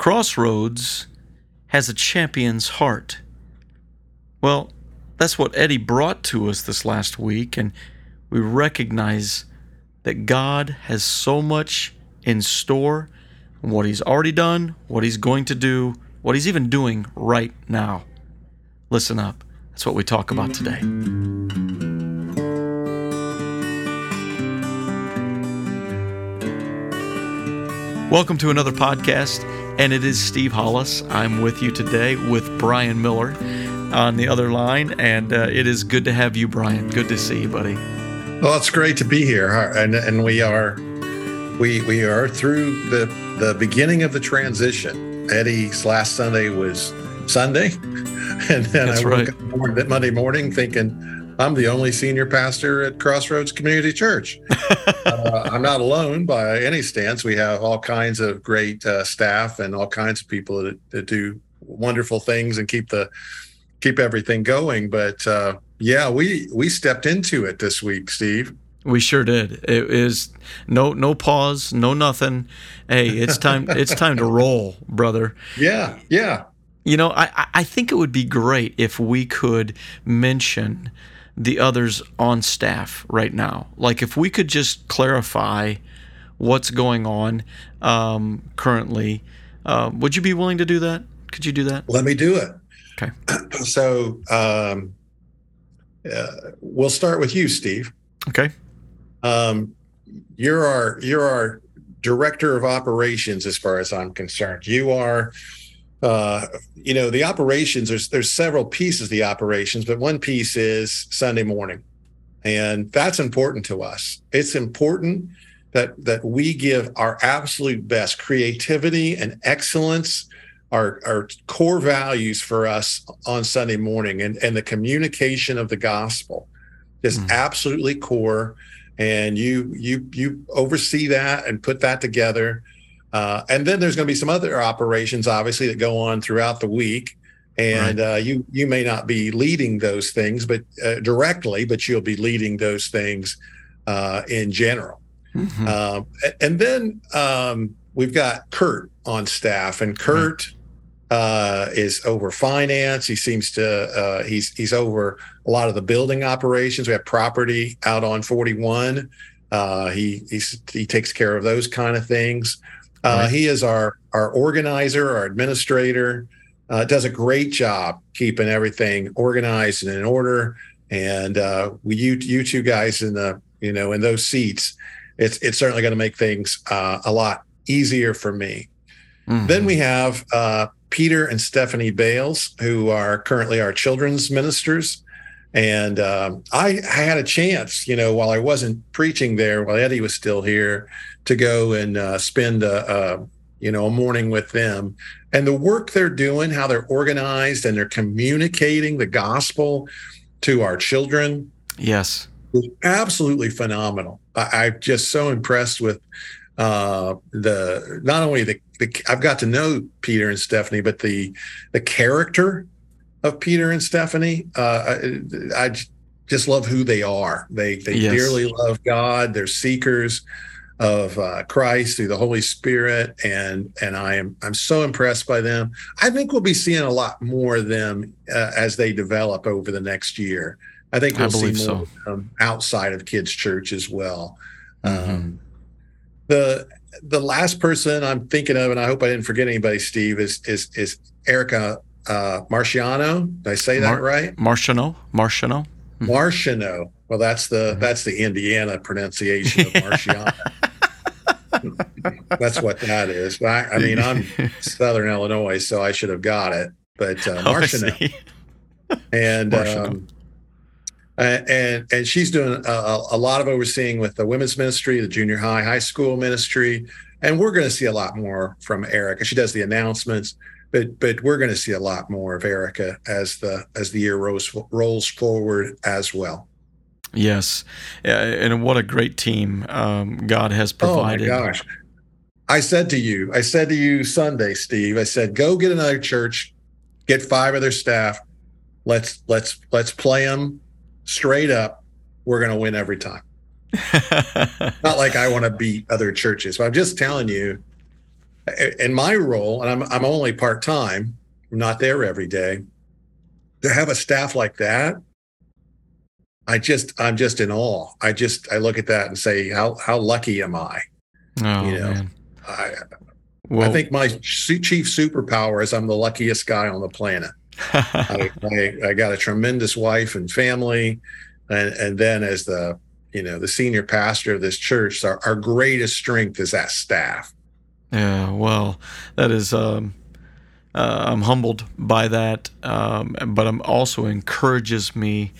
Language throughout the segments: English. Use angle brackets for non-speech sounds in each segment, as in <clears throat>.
Crossroads has a champion's heart. Well, that's what Eddie brought to us this last week, and we recognize that God has so much in store, what He's already done, what He's going to do, what He's even doing right now. Listen up. That's what we talk about today. Welcome to another podcast, and it is Steve Hollis. I'm with you today with Brian Miller on the other line, and uh, it is good to have you, Brian. Good to see you, buddy. Well, it's great to be here, and and we are we we are through the the beginning of the transition. Eddie's last Sunday was Sunday, <laughs> and then That's I woke right. up Monday morning thinking I'm the only senior pastor at Crossroads Community Church. <laughs> uh, I'm not alone by any stance. We have all kinds of great uh, staff and all kinds of people that, that, do wonderful things and keep the keep everything going. But uh, yeah, we we stepped into it this week, Steve. We sure did. It is no no pause, no nothing. Hey, it's time it's time to roll, brother. Yeah, yeah. You know, I I think it would be great if we could mention the others on staff right now. Like if we could just clarify what's going on um, currently, uh, would you be willing to do that? Could you do that? Let me do it. Okay. <clears throat> So um, uh, we'll start with you, Steve. Okay. Um, you're our you're our director of operations, as far as I'm concerned. You are uh, you know, the operations, there's there's several pieces of the operations, but one piece is Sunday morning. And that's important to us. It's important that that we give our absolute best creativity and excellence our, our core values for us on Sunday morning and, and the communication of the gospel is mm. absolutely core. And you you you oversee that and put that together. Uh, and then there's going to be some other operations, obviously, that go on throughout the week. And right. uh, you you may not be leading those things, but uh, directly, but you'll be leading those things uh, in general. Mm-hmm. Um, and then um, we've got Kurt on staff, and Kurt mm-hmm. is over finance. He seems to uh, he's he's over a lot of the building operations. We have property out on 41. he he takes care of those kind of things. Uh, right. He is our our organizer, our administrator. Uh, does a great job keeping everything organized and in order. And uh, we, you you two guys in the you know in those seats, it's it's certainly going to make things uh, a lot easier for me. Mm-hmm. Then we have uh, Peter and Stephanie Bales, who are currently our children's ministers. And um, I, I, had a chance, you know, while I wasn't preaching there, while Eddie was still here, to go and uh, spend a, a, you know a morning with them. And the work they're doing, how they're organized, and they're communicating the gospel to our children. Yes, absolutely phenomenal. I, I'm just so impressed with uh, the not only the, the I've got to know Peter and Stephanie, but the the character of Peter and Stephanie. Uh, I, I, just love who they are. They they yes. dearly love God. They're seekers of uh, Christ through the Holy Spirit, and and I am I'm so impressed by them. I think we'll be seeing a lot more of them uh, as they develop over the next year. I think we'll I see more so. outside of kids' church as well. Mm-hmm. Um, the the last person I'm thinking of, and I hope I didn't forget anybody, Steve, is is is Erica uh, Marciano. Did I say that Mar- right? Marciano. Marciano. Hmm. Marciano. Well, that's the mm-hmm. that's the Indiana pronunciation of Marciano. <laughs> that's what that is. I, I, mean, I'm <laughs> Southern Illinois, so I should have got it. But uh, oh, Marciano. and um, and and she's doing a, a, lot of overseeing with the women's ministry, the junior high, high school ministry, and we're going to see a lot more from Erica. She does the announcements but but we're going to see a lot more of Erica as the as the year rolls rolls forward as well. Yes, and what a great team um, God has provided. Oh my gosh! I said to you, I said to you Sunday, Steve. I said, go get another church, get five of their staff. Let's let's let's play them straight up. We're going to win every time. <laughs> Not like I want to beat other churches, but I'm just telling you in my role, and I'm I'm only part time, not there every day. To have a staff like that, I just I'm just in awe. I just I look at that and say, how how lucky am I? Oh, you know, man. I well, I think my chief superpower is I'm the luckiest guy on the planet. <laughs> I, I, I, got a tremendous wife and family, and and then as the you know the senior pastor of this church, our, our greatest strength is that staff. Yeah, well, that is. Um, uh, I'm humbled by that, um, but I'm also encourages me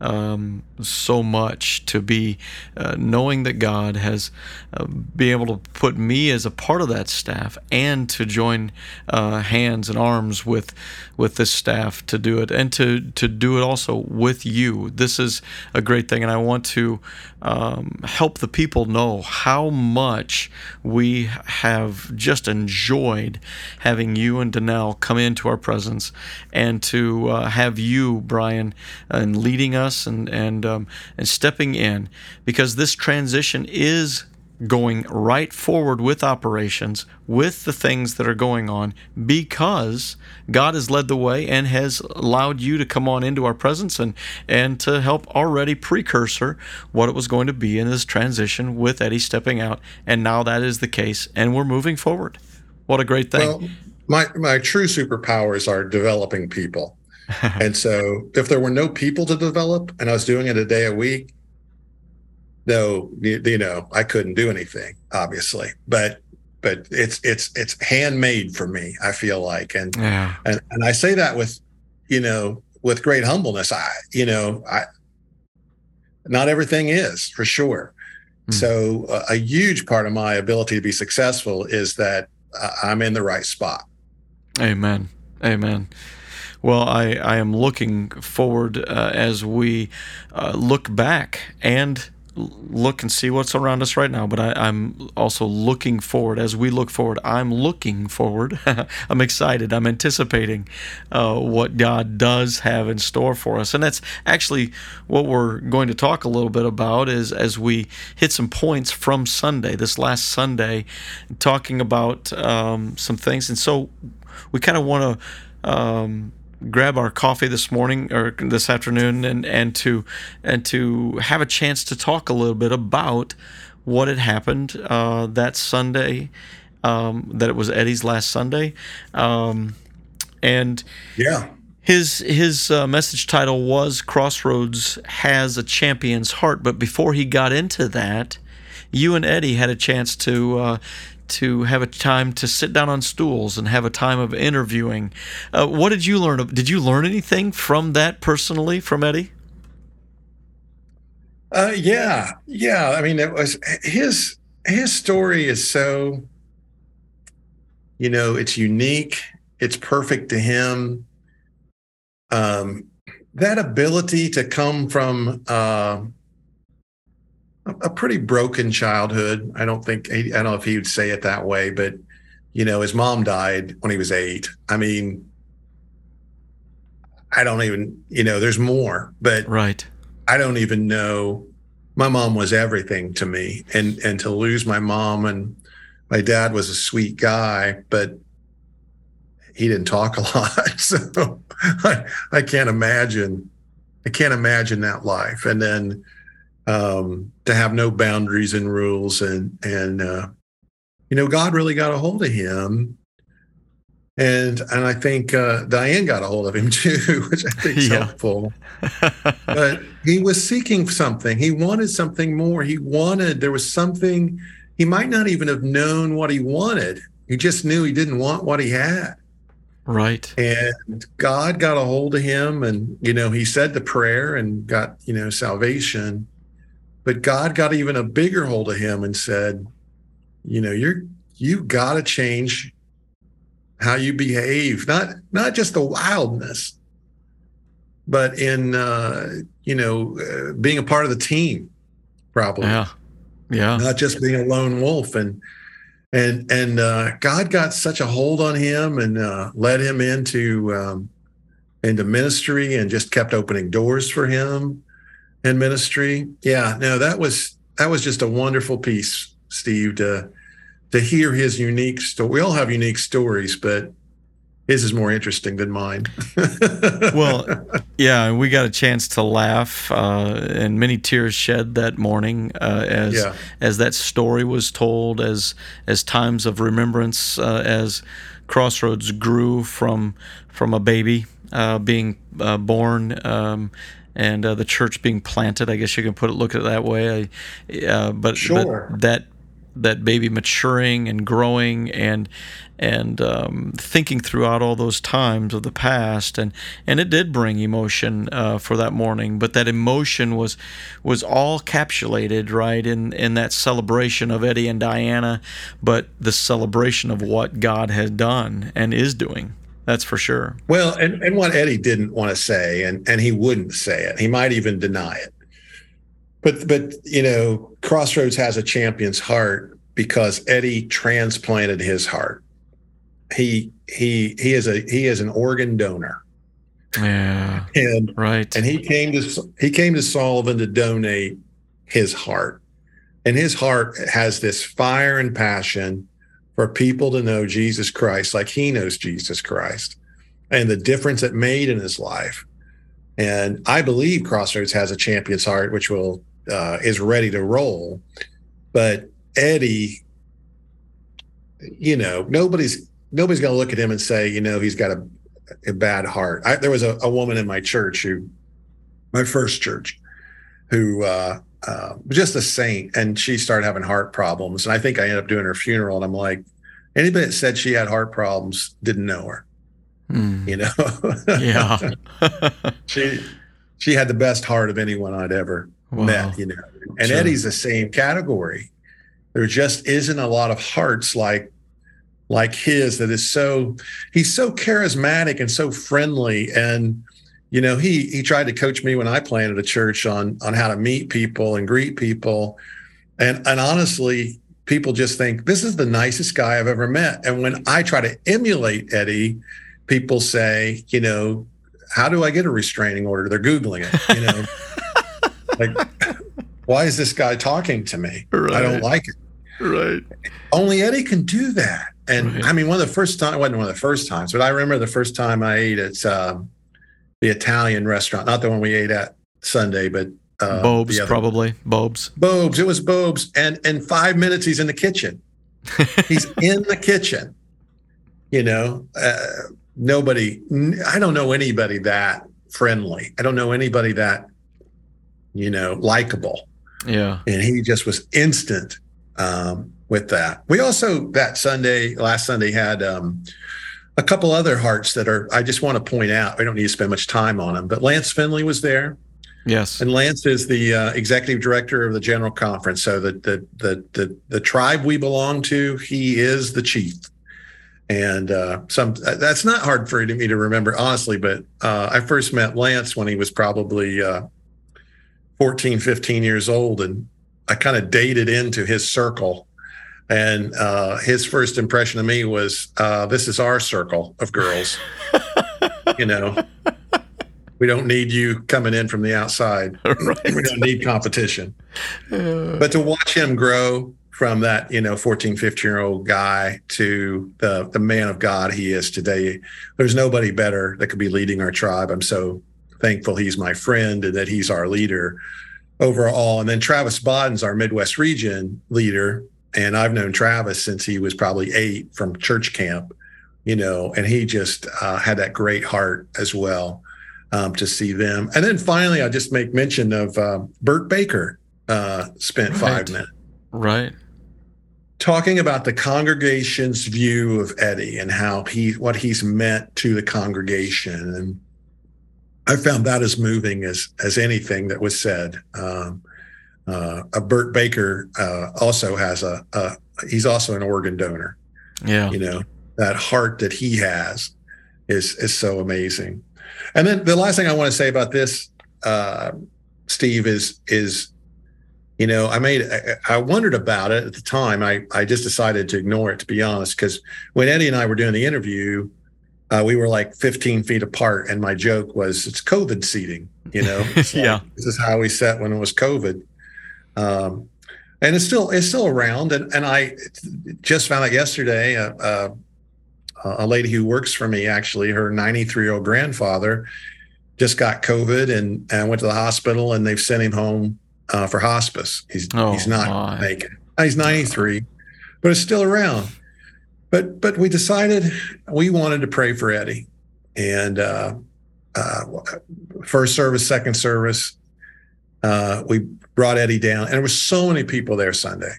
um, so much to be uh, knowing that God has uh, be able to put me as a part of that staff and to join uh, hands and arms with with this staff to do it and to to do it also with you. This is a great thing, and I want to um, help the people know how much we have just enjoyed having you and Danelle come into our presence and to uh, have you, Brian, and leading us and and um, and stepping in. Because this transition is going right forward with operations, with the things that are going on, because God has led the way and has allowed you to come on into our presence and, and to help already precursor what it was going to be in this transition with Eddie stepping out. And now that is the case, and we're moving forward. What a great thing. Well, my, my true superpowers are developing people. <laughs> and so if there were no people to develop and I was doing it a day a week, no, you, you know, I couldn't do anything, obviously, but but it's it's it's handmade for me. I feel like, and yeah. and and I say that with, you know, with great humbleness. I, you know, I, not everything is for sure. Mm. So uh, a huge part of my ability to be successful is that uh, I'm in the right spot. Amen. Amen. Well, I, I am looking forward uh, as we uh, look back and look and see what's around us right now, but I, am also looking forward. As we look forward, I'm looking forward. <laughs> I'm excited. I'm anticipating uh, what God does have in store for us, and that's actually what we're going to talk a little bit about. Is as we hit some points from Sunday, this last Sunday, talking about um, some things, and so we kind of want to. Um, grab our coffee this morning or this afternoon and, and to and to have a chance to talk a little bit about what had happened uh, that Sunday, um, that it was Eddie's last Sunday, um, and yeah, his his uh, message title was Crossroads has a champion's heart. But before he got into that, you and Eddie had a chance to uh, to have a time to sit down on stools and have a time of interviewing. Uh, what did you learn? Did you learn anything from that personally from Eddie? Uh, yeah, yeah. I mean, it was his his story is so, you know, it's unique. It's perfect to him. Um, that ability to come from uh, a pretty broken childhood. I don't think I don't know if he would say it that way, but you know, his mom died when he was eight. I mean, I don't even you know. There's more, but right. I don't even know. My mom was everything to me, and and to lose my mom and my dad was a sweet guy, but he didn't talk a <laughs> lot, so <laughs> I, I can't imagine. I can't imagine that life. And then um, to have no boundaries and rules. And, and, uh, you know, God really got a hold of him. And, and I think uh, Diane got a hold of him <laughs> too, which I think is yeah. helpful. <laughs> but he was seeking something. He wanted something more. He wanted, there was something, he might not even have known what he wanted. He just knew he didn't want what he had. Right. And God got a hold of him and, you know, he said the prayer and got, you know, salvation. But God got even a bigger hold of him and said, you know, you're you got to change how you behave, not not just the wildness, but in uh, you know uh, being a part of the team, probably. Yeah, yeah. Not just being a lone wolf, and and and uh, God got such a hold on him and uh, led him into um, into ministry and just kept opening doors for him and ministry. Yeah, no, that was that was just a wonderful piece, Steve, to to hear his unique story. We all have unique stories, but his is more interesting than mine. <laughs> well, yeah, we got a chance to laugh uh, and many tears shed that morning uh, as yeah. as that story was told, as as times of remembrance, uh, as Crossroads grew from from a baby uh, being uh, born. Um, and uh, the church being planted, I guess you can put it, look at it that way. but, sure. but that that baby maturing and growing and and um, thinking throughout all those times of the past and and it did bring emotion uh, for that morning but that emotion was was all capsulated right in in that celebration of Eddie and Diana but the celebration of what God has done and is doing that's for sure well and, and what Eddie didn't want to say and and he wouldn't say it he might even deny it but but you know, Crossroads has a champion's heart because Eddie transplanted his heart. He he he is a he is an organ donor. Yeah. And right. And he came to he came to Sullivan to donate his heart. And his heart has this fire and passion for people to know Jesus Christ like he knows Jesus Christ and the difference it made in his life. And I believe Crossroads has a champion's heart, which will uh, is ready to roll. But Eddie, you know, nobody's nobody's going to look at him and say, you know, he's got a, a bad heart. I, there was a, a, woman in my church who, my first church, who uh, uh, just a saint, and she started having heart problems. And I think I ended up doing her funeral, and I'm like, anybody that said she had heart problems didn't know her. Mm. You know, yeah. <laughs> <laughs> she she had the best heart of anyone I'd ever wow. met, you know. And sure. Eddie's the same category. There just isn't a lot of hearts like like his that is so he's so charismatic and so friendly and you know he he tried to coach me when I planted a church on on how to meet people and greet people and and honestly people just think this is the nicest guy I've ever met and when I try to emulate Eddie people say you know how do I get a restraining order they're googling it you know <laughs> like, why is this guy talking to me? Right. I don't like it. Right. Only Eddie can do that. And right. I mean, one of the first time wasn't one of the first times, but I remember the first time I ate at um, the Italian restaurant, not the one we ate at Sunday, but uh, Bob's probably Bob's. Bob's. It was Bob's, and in five minutes he's in the kitchen. <laughs> he's in the kitchen. You know, uh, nobody. I don't know anybody that friendly. I don't know anybody that you know, likable. Yeah. And he just was instant um, with that. We also, that Sunday, last Sunday, had um, a couple other hearts that are, I just want to point out. We don't need to spend much time on them, but Lance Finley was there. Yes. And Lance is the uh, executive director of the General Conference. So the, the, the, the, the tribe we belong to, he is the chief. And uh, some that's not hard for me to remember, honestly. But uh, I first met Lance when he was probably uh, 14, 15 years old, and I kind of dated into his circle. And uh, his first impression of me was, uh, "This is our circle of girls." <laughs> you know, we don't need you coming in from the outside. <laughs> Right. we don't need competition. Uh, but to watch him grow from that, you know, 14, 15 year old guy to the the man of God he is today, there's nobody better that could be leading our tribe. I'm so thankful he's my friend and that he's our leader overall. And then Travis Bodden's our Midwest region leader. And I've known Travis since he was probably eight from church camp, you know, and he just uh, had that great heart as well um, to see them. And then finally, I'll just make mention of uh, Burt Baker uh, spent right. five minutes. Right. Talking about the congregation's view of Eddie and how he, what he's meant to the congregation. And I found that as moving as as anything that was said. Um, uh, a Burt Baker uh, also has a, a, he's also an organ donor. Yeah, you know that heart that he has is is so amazing. And then the last thing I want to say about this, uh, Steve, is is you know I made I, I wondered about it at the time. I I just decided to ignore it to be honest because when Eddie and I were doing the interview uh, we were like 15 feet apart, and my joke was it's COVID seating. You know, <laughs> yeah, this is how we sat when it was COVID. Um, and it's still it's still around. And and I just found out yesterday. Uh, uh, a lady who works for me actually her 93 year old grandfather just got covid and, and went to the hospital and they've sent him home uh, for hospice he's oh, he's not my. making he's 93 but it's still around but but we decided we wanted to pray for eddie and uh, uh, first service second service uh, we brought eddie down and there were so many people there sunday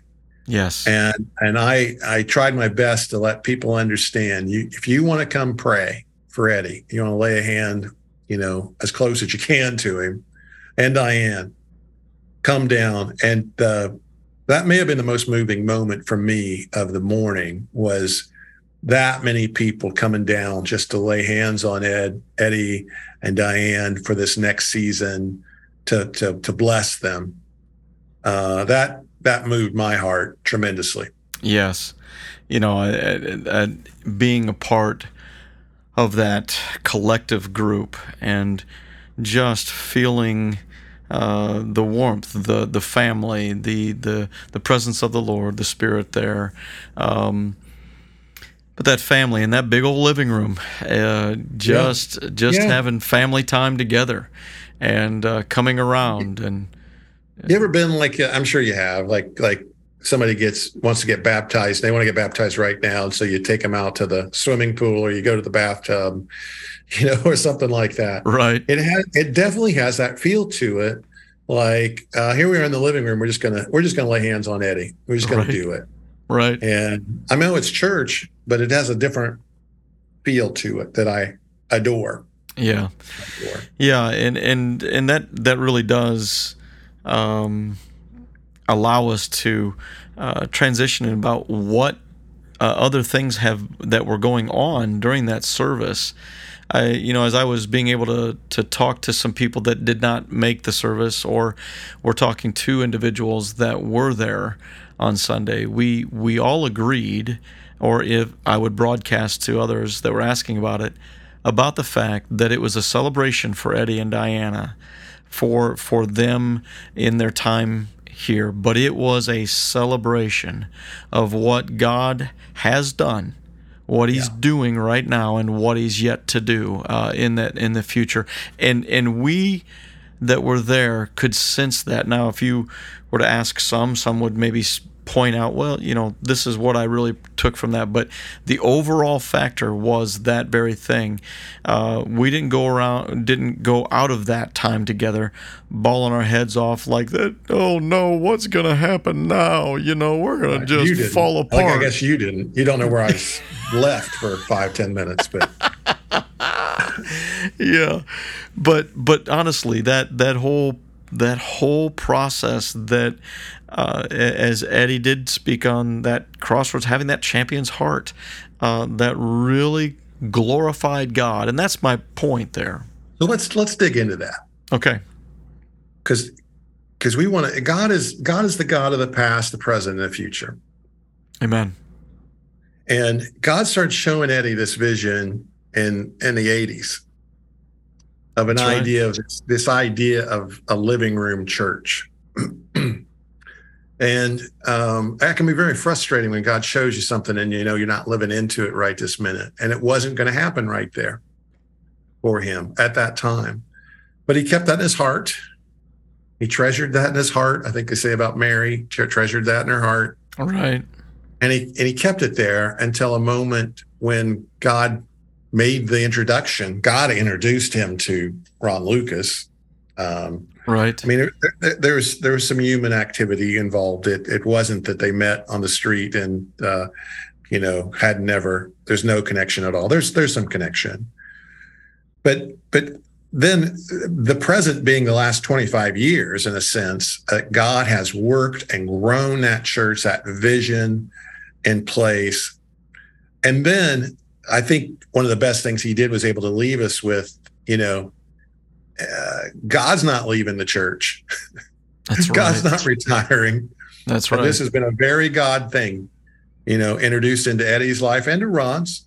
Yes. And and I I tried my best to let people understand you if you want to come pray for Eddie, you want to lay a hand, you know, as close as you can to him and Diane, come down. And uh, that may have been the most moving moment for me of the morning was that many people coming down just to lay hands on Ed, Eddie, and Diane for this next season to to to bless them. Uh, that that moved my heart tremendously. Yes, you know, uh, uh, being a part of that collective group and just feeling uh, the warmth, the the family, the the the presence of the Lord, the Spirit there. Um, but that family in that big old living room, uh, just yeah. just yeah. having family time together, and uh, coming around and you ever been like I'm sure you have like like somebody gets wants to get baptized they want to get baptized right now so you take them out to the swimming pool or you go to the bathtub <laughs> you know or something like that. Right. It has it definitely has that feel to it. Like uh, here we are in the living room we're just gonna we're just gonna lay hands on eddie. We're just gonna right. do it. Right. And i know it's church but it has a different feel to it that i adore. Yeah. Adore. yeah and and and that that really does um, allow us to uh, transition about what uh, other things have that were going on during that service. I, you know, as I was being able to to talk to some people that did not make the service, or were talking to individuals that were there on Sunday, we we all agreed, or if I would broadcast to others that were asking about it, about the fact that it was a celebration for Eddie and Diana for for them in their time here, but it was a celebration of what God has done, what He's yeah. doing right now, and what He's yet to do uh, in that in the future. And and we that were there could sense that. Now, if you were to ask some, some would maybe point out, well, you know, this is what I really took from that. But the overall factor was that very thing. Uh, we didn't go around, didn't go out of that time together, bawling our heads off like that. Oh no, what's gonna happen now? You know, we're gonna right. just fall apart. Like, I guess you didn't. You don't know where I left for five, ten minutes, but. <laughs> yeah, but but honestly, that that whole that whole process that uh, as Eddie did speak on that crossroads, having that champion's heart uh, that really glorified God, and that's my point there. So let's let's dig into that. Okay. Because because we want to. God is God is the God of the past, the present, and the future. Amen. And God started showing Eddie this vision in in the eighties of an That's idea right. of this, this idea of a living room church. <clears throat> And um, that can be very frustrating when God shows you something and you know you're not living into it right this minute. And it wasn't going to happen right there for him at that time. But he kept that in his heart. He treasured that in his heart. I think they say about Mary, treasured that in her heart. All right. And he and he kept it there until a moment when God made the introduction. God introduced him to Ron Lucas. Um, Right. I mean, there, there, was there was some human activity involved. It it wasn't that they met on the street and uh, you know had never. There's no connection at all. There's there's some connection, but but then the present being the last 25 years in a sense uh, god has worked and grown that church that vision in place and then i think one of the best things he did was able to leave us with you know uh, God's not leaving the church. That's <laughs> right. God's not retiring. That's right. this has been a very God thing, you know, introduced into Eddie's life and to Ron's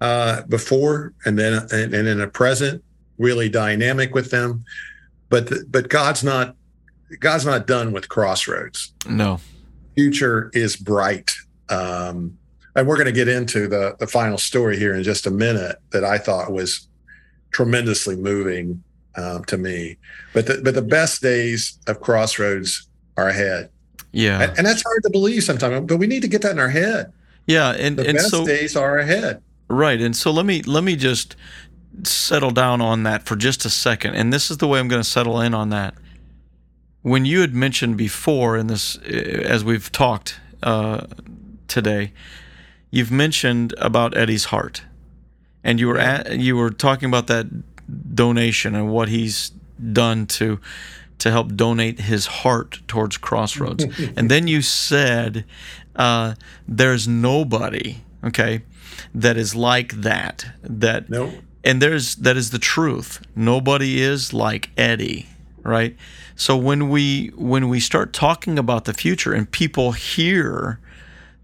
uh, before, and then and, and in a present, really dynamic with them. But the, but God's not God's not done with Crossroads. No, future is bright. Um, and we're going to get into the the final story here in just a minute that I thought was tremendously moving um, to me. But the, but the best days of Crossroads are ahead. Yeah, and, and, that's hard to believe sometimes. But we need to get that in our head. Yeah, and the and best so days are ahead. Right, and so let me let me just settle down on that for just a second. And this is the way I'm going to settle in on that. When you had mentioned before in this, as we've talked uh, today, you've mentioned about Eddie's heart, and you were at, you were talking about that donation and what he's done to to help donate his heart towards Crossroads. <laughs> and then you said, uh, "There's nobody, okay, that is like that. That nope. and there's that is the truth. Nobody is like Eddie, right? So when we when we start talking about the future and people hear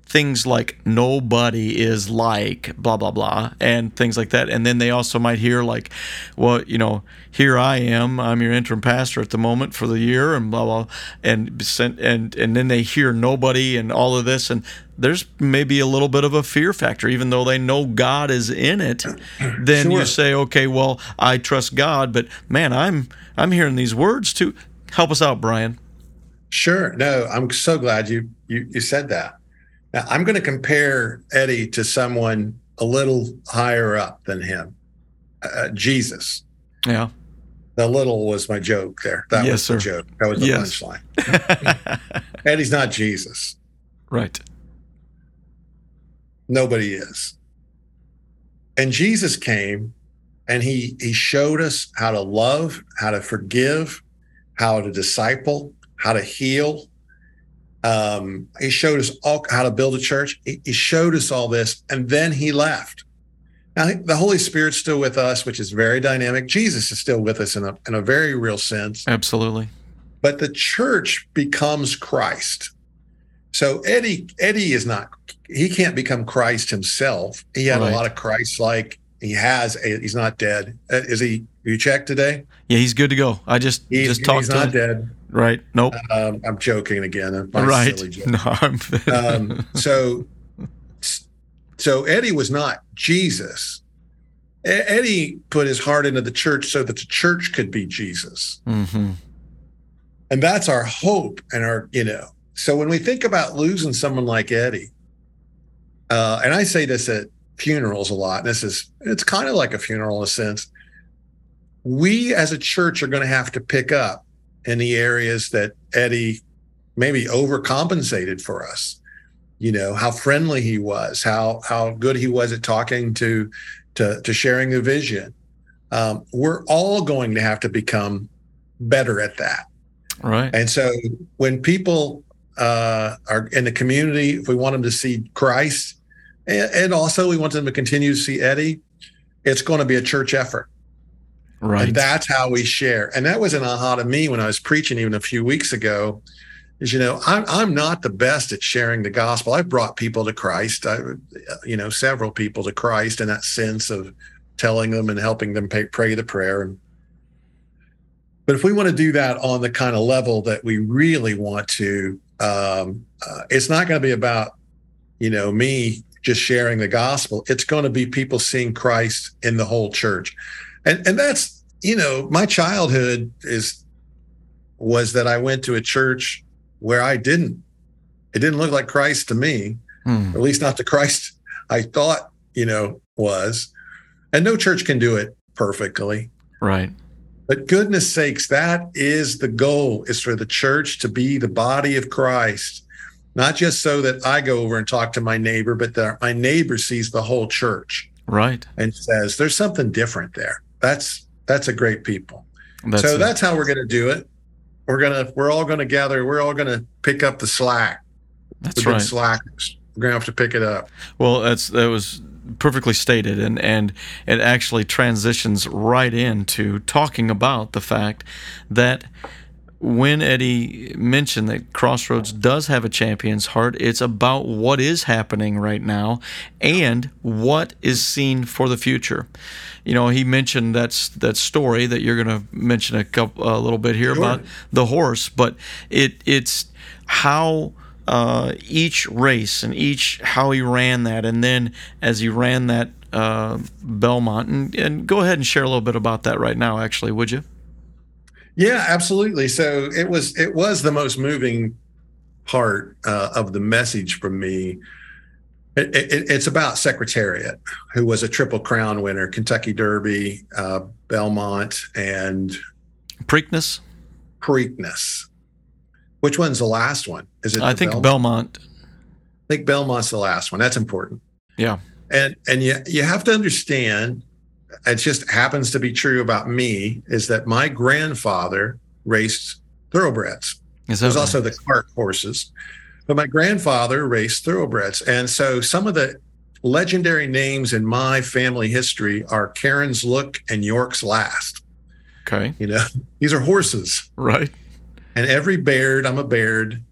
things like nobody is like blah blah blah and things like that. And then they also might hear like well you know here i am i'm your interim pastor at the moment for the year and blah blah and and and then they hear nobody and all of this. And there's maybe a little bit of a fear factor. Even though they know god is in it <clears throat> then sure. you say okay well i trust god but man i'm i'm hearing these words too. Help us out brian. Sure. No i'm so glad you you, you said that now, I'm going to compare Eddie to someone a little higher up than him, uh, Jesus. Yeah. The little was my joke there. That yes, was sir. the joke. That was the yes. punchline. <laughs> Eddie's not Jesus. Right. Nobody is. And Jesus came and he he showed us how to love, how to forgive, how to disciple, how to heal, um, he showed us all how to build a church. He, he showed us all this, and then he left. Now, the Holy Spirit's still with us, which is very dynamic. Jesus is still with us in a in a very real sense. Absolutely. But the church becomes Christ. So Eddie Eddie is not he can't become Christ himself. He had right. a lot of Christ like he has a, he's not dead. Uh, is he you checked today? Yeah, he's good to go. I just he's, just talked he's to not him. dead. Right. Nope. Um, I'm joking again. right. No, I'm <laughs> um, so, so Eddie was not Jesus. Eddie put his heart into the church so that the church could be Jesus. Mm-hmm. And that's our hope and our, you know. So when we think about losing someone like Eddie, uh, and I say this at funerals a lot, and this is, it's kind of like a funeral in a sense. We as a church are going to have to pick up in the areas that Eddie maybe overcompensated for us. You know how friendly he was, how how good he was at talking to to, to sharing the vision. Um, we're all going to have to become better at that. Right. And so when people uh, are in the community, if we want them to see Christ, and, and also we want them to continue to see Eddie, it's going to be a church effort. Right. And that's how we share. And that was an aha to me when I was preaching even a few weeks ago. Is you know I'm I'm not the best at sharing the gospel. I've brought people to Christ. I, you know, several people to Christ in that sense of telling them and helping them pay, pray the prayer. And, but if we want to do that on the kind of level that we really want to, um, uh, it's not going to be about you know me just sharing the gospel. It's going to be people seeing Christ in the whole church and and that's you know my childhood is was that I went to a church where I didn't it didn't look like Christ to me, hmm. at least not the Christ I thought you know was, and no church can do it perfectly, right? But goodness sakes, that is the goal: is for the church to be the body of Christ, not just so that I go over and talk to my neighbor, but that my neighbor sees the whole church, right, and says there's something different there that's that's a great people. That's so that's how we're going to do it. We're gonna we're all going to gather. We're all going to pick up the slack. That's right. Slackers. We're going to have to pick it up. Well, that's that was perfectly stated, and and it actually transitions right into talking about the fact that when Eddie mentioned that Crossroads does have a champion's heart, it's about what is happening right now and what is seen for the future. You know, he mentioned that's that story that you're going to mention a couple a little bit here sure. about the horse, but it it's how uh, each race and each how he ran that, and then as he ran that uh, Belmont, and, and go ahead and share a little bit about that right now, actually, would you? Yeah, absolutely. So it was it was the most moving part uh, of the message from me. It, it, it's about Secretariat, who was a Triple Crown winner, Kentucky Derby, uh, Belmont, and Preakness. Preakness. Which one's the last one? Is it? I think Belmont? Belmont. I think Belmont's the last one. That's important. Yeah. And and you you have to understand it just happens to be true about me is that my grandfather raced thoroughbreds. There's right? also the cart horses, but my grandfather raced thoroughbreds. And so some of the legendary names in my family history are Karen's Look and York's Last. Okay. You know, these are horses. Right. And every Baird, I'm a Baird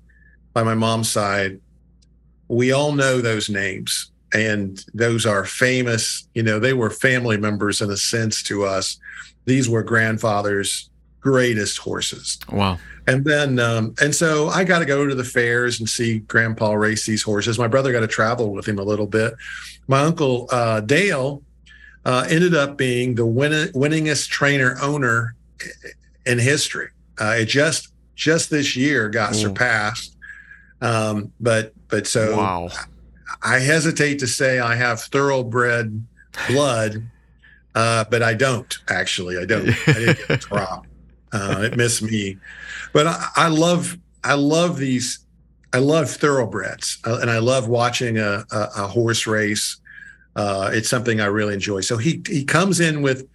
by my mom's side. We all know those names and those are famous you know they were family members in a sense to us. These were grandfather's greatest horses. Wow. And then um, and so i got to go to the fairs and see grandpa race these horses. My brother got to travel with him a little bit. My uncle uh, dale uh, ended up being the win- winningest trainer owner in history. Uh, it just just this year got Ooh. surpassed. Um, but but so wow I hesitate to say I have thoroughbred blood, uh, but I don't actually. I don't. I didn't get a drop. Uh, it missed me, but I, I, love. I love these. I love thoroughbreds, uh, and I love watching a, a, a horse race. Uh, it's something I really enjoy. So he he comes in with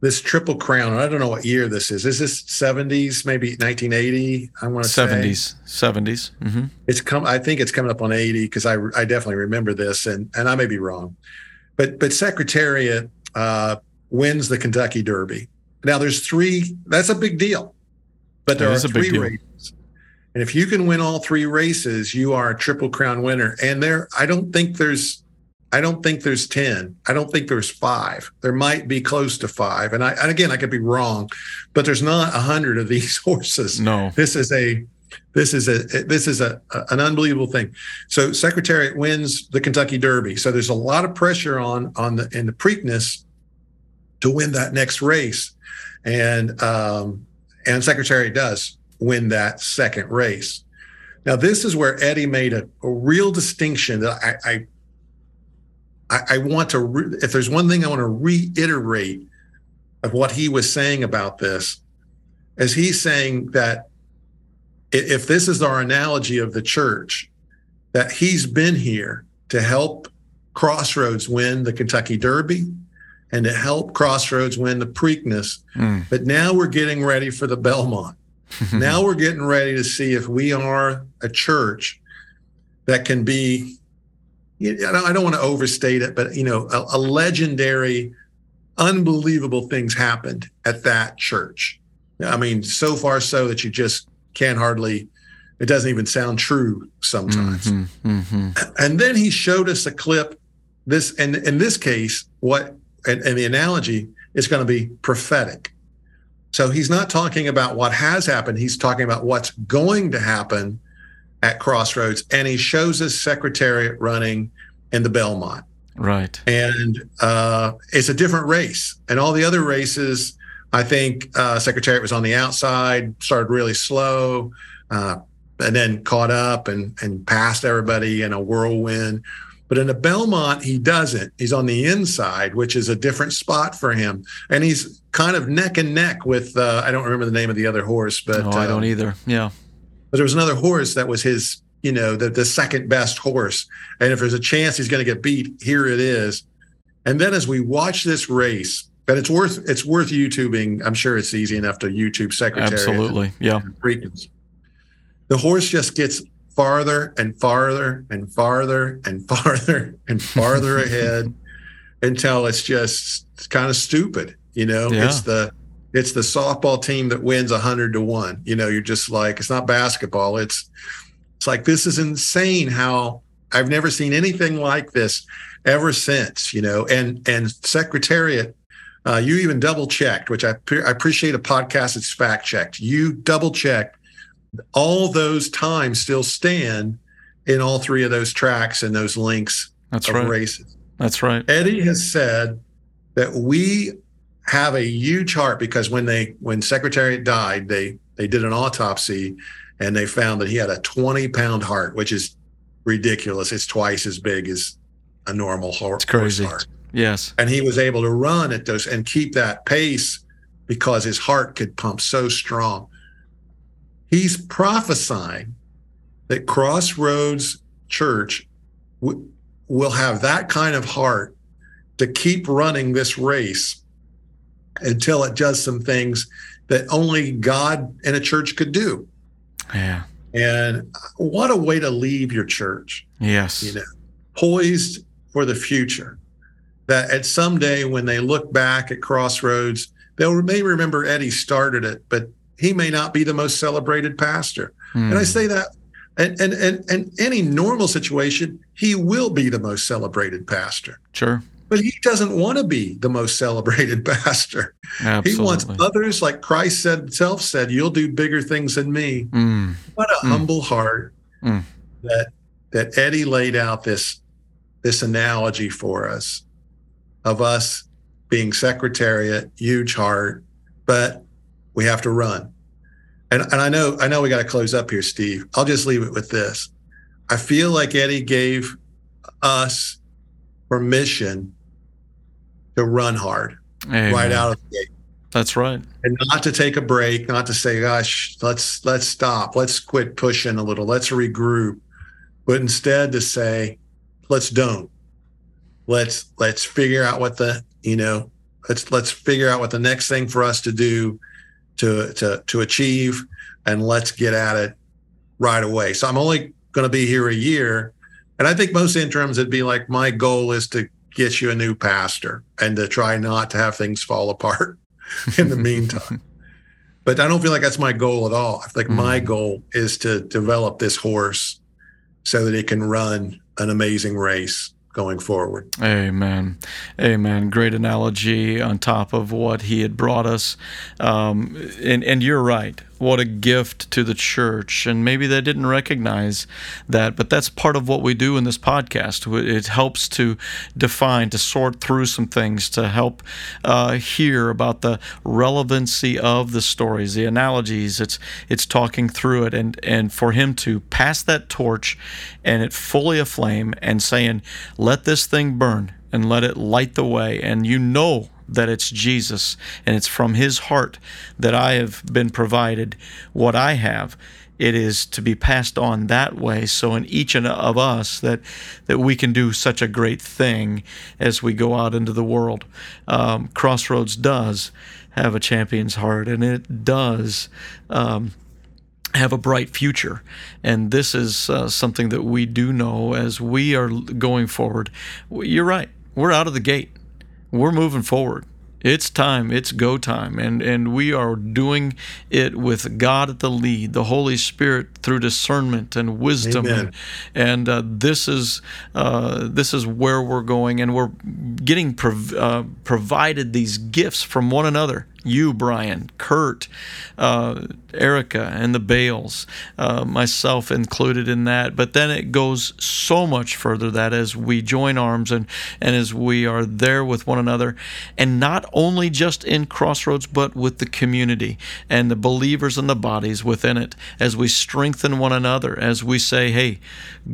this triple crown. I don't know what year this is. Is this 70s, maybe 1980? I want to 70s, 70s. Mm-hmm. It's come. I think it's coming up on 80 because I I definitely remember this, and and I may be wrong, but but Secretariat uh, wins the Kentucky Derby. Now there's three. That's a big deal, but there are three races. And if you can win all three races, you are a triple crown winner. And there, I don't think there's I don't think there's 10. I don't think there's five. There might be close to five. And I, and again, I could be wrong, but there's not a hundred of these <laughs> horses. No, this is a, this is a, this is a, a, an unbelievable thing. So Secretariat wins the Kentucky Derby. So there's a lot of pressure on, on the, in the Preakness to win that next race. And, um, and Secretariat does win that second race. Now, this is where Eddie made a, a real distinction that I, I I, I want to, re- if there's one thing I want to reiterate of what he was saying about this, is he's saying that if this is our analogy of the church, that he's been here to help Crossroads win the Kentucky Derby and to help Crossroads win the Preakness. Mm. But now we're getting ready for the Belmont. <laughs> now we're getting ready to see if we are a church that can be I don't want to overstate it, but you know, a, a legendary, unbelievable things happened at that church. I mean, so far so that you just can't hardly. It doesn't even sound true sometimes. Mm-hmm, mm-hmm. And then he showed us a clip. This and in this case, what and, and the analogy is going to be prophetic. So he's not talking about what has happened. He's talking about what's going to happen at Crossroads, and he shows his secretariat running in the Belmont. Right. And uh, it's a different race. And all the other races, I think uh, Secretariat was on the outside, started really slow, uh, and then caught up and, and passed everybody in a whirlwind. But in the Belmont, he doesn't. He's on the inside, which is a different spot for him. And he's kind of neck and neck with, uh, I don't remember the name of the other horse, but. No, I don't um, either. Yeah. But there was another horse that was his, you know, the, the second best horse. And if there's a chance he's going to get beat, here it is. And then as we watch this race, and it's worth it's worth YouTubing. I'm sure it's easy enough to YouTube Secretariat. Absolutely. Yeah. The horse just gets farther and farther and farther and <laughs> farther and farther <laughs> ahead until it's just it's kind of stupid. You know, yeah. it's the it's the softball team that wins a hundred to one. You know, you're just like, it's not basketball. It's, it's like, this is insane how I've never seen anything like this ever since, you know, and, and secretariat, uh, you even double checked, which I, I appreciate a podcast that's fact checked. You double checked all those times still stand in all three of those tracks and those links That's of right. races. That's right. Eddie has said that we have a huge heart because when they when Secretariat died, they they did an autopsy and they found that he had a 20 pound heart, which is ridiculous. It's twice as big as a normal heart. It's crazy. heart. Yes. And he was able to run at those and keep that pace because his heart could pump so strong. He's prophesying that Crossroads Church w- will have that kind of heart to keep running this race until it does some things that only God and a church could do. Yeah. And what a way to leave your church, Yes. you know, poised for the future. That at some day when they look back at Crossroads, they'll may remember Eddie started it, but he may not be the most celebrated pastor. And I Mm. say that, and and and and any normal situation, he will be the most celebrated pastor. Sure. But he doesn't want to be the most celebrated <laughs> pastor. Absolutely. He wants others, like Christ said himself said, "You'll do bigger things than me." Mm. What a Mm. humble heart Mm. that that Eddie laid out this this analogy for us of us being secretariat, huge heart, but we have to run. And and I know I know we got to close up here, Steve. I'll just leave it with this. I feel like Eddie gave us permission to run hard Amen. right out of the gate That's right. and not to take a break, not to say, gosh, let's let's stop, let's quit pushing a little, let's regroup, but instead to say, let's don't. Let's let's figure out what the, you know, let's let's figure out what the next thing for us to do to to to achieve and let's get at it right away. So I'm only going to be here a year. And I think most interims would be like my goal is to get you a new pastor and to try not to have things fall apart <laughs> in the meantime. <laughs> But I don't feel like that's my goal at all. I feel like my Mhm. goal is to develop this horse so that it can run an amazing race going forward. Amen. Amen. Great analogy on top of what he had brought us. Um, and, and you're right. What a gift to the church. And maybe they didn't recognize that, but that's part of what we do in this podcast. It helps to define, to sort through some things, to help uh, hear about the relevancy of the stories, the analogies. It's it's talking through it, and and for him to pass that torch, and it fully aflame, and saying, "Let this thing burn." And let it light the way. And you know that it's Jesus and it's from his heart that I have been provided what I have. It is to be passed on that way. So in each and of us that that we can do such a great thing as we go out into the world. Um, Crossroads does have a champion's heart, and it does. Um, have a bright future. And this is uh, something that we do know as we are going forward. You're right. We're out of the gate. We're moving forward. It's time. It's go time. And, and we are doing it with God at the lead, the Holy Spirit through discernment and wisdom. Amen. And, and uh, this is uh, this is where we're going. And we're getting prov- uh, provided these gifts from one another you, Brian, Kurt, uh, Erica, and the Bales, uh, myself included in that. But then it goes so much further that as we join arms and, and as we are there with one another, and not only just in Crossroads, but with the community and the believers and the bodies within it, as we strengthen one another, as we say, hey,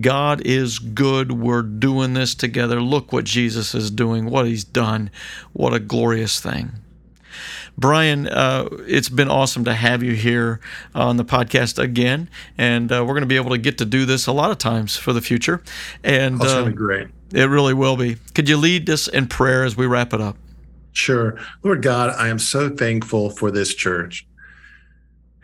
God is good. We're doing this together. Look what Jesus is doing, what he's done. What a glorious thing. Brian, uh, it's been awesome to have you here on the podcast again, and uh, we're going to be able to get to do this a lot of times for the future. And That's uh, really great. it really will be. Could you lead us in prayer as we wrap it up? Sure. Lord God, I am so thankful for this church.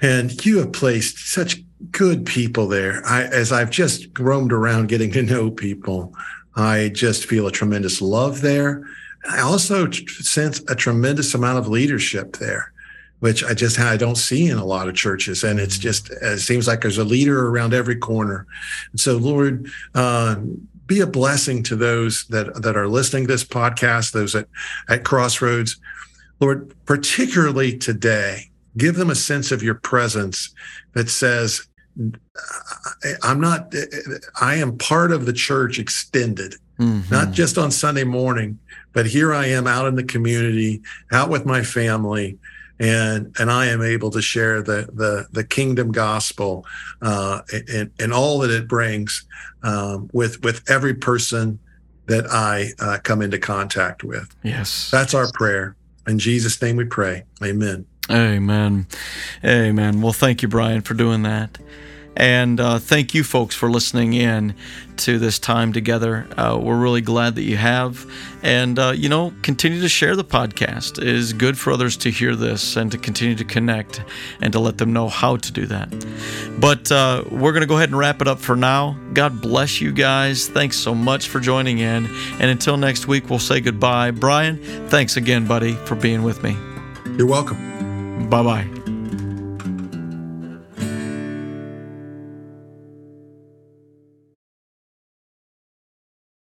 And you have placed such good people there. I, as I've just roamed around getting to know people, I just feel a tremendous love there. I also t- sense a tremendous amount of leadership there, which I just I don't see in a lot of churches. And it's just it seems like there's a leader around every corner. And so, Lord, uh, be a blessing to those that that are listening to this podcast, those at at Crossroads, Lord, particularly today. Give them a sense of your presence that says, I'm not, I am part of the church extended, mm-hmm. not just on Sunday morning, but here I am out in the community, out with my family. And, and I am able to share the the, the kingdom gospel uh, and, and all that it brings um, with with every person that I uh, come into contact with. Yes, that's our prayer. In Jesus' name we pray. Amen. Amen. Amen. Well, thank you, Brian, for doing that. And uh, thank you, folks, for listening in to this time together. Uh, we're really glad that you have. And, uh, you know, continue to share the podcast. It is good for others to hear this and to continue to connect and to let them know how to do that. But uh, we're going to go ahead and wrap it up for now. God bless you guys. Thanks so much for joining in. And until next week, we'll say goodbye. Brian, thanks again, buddy, for being with me. You're welcome. Bye bye.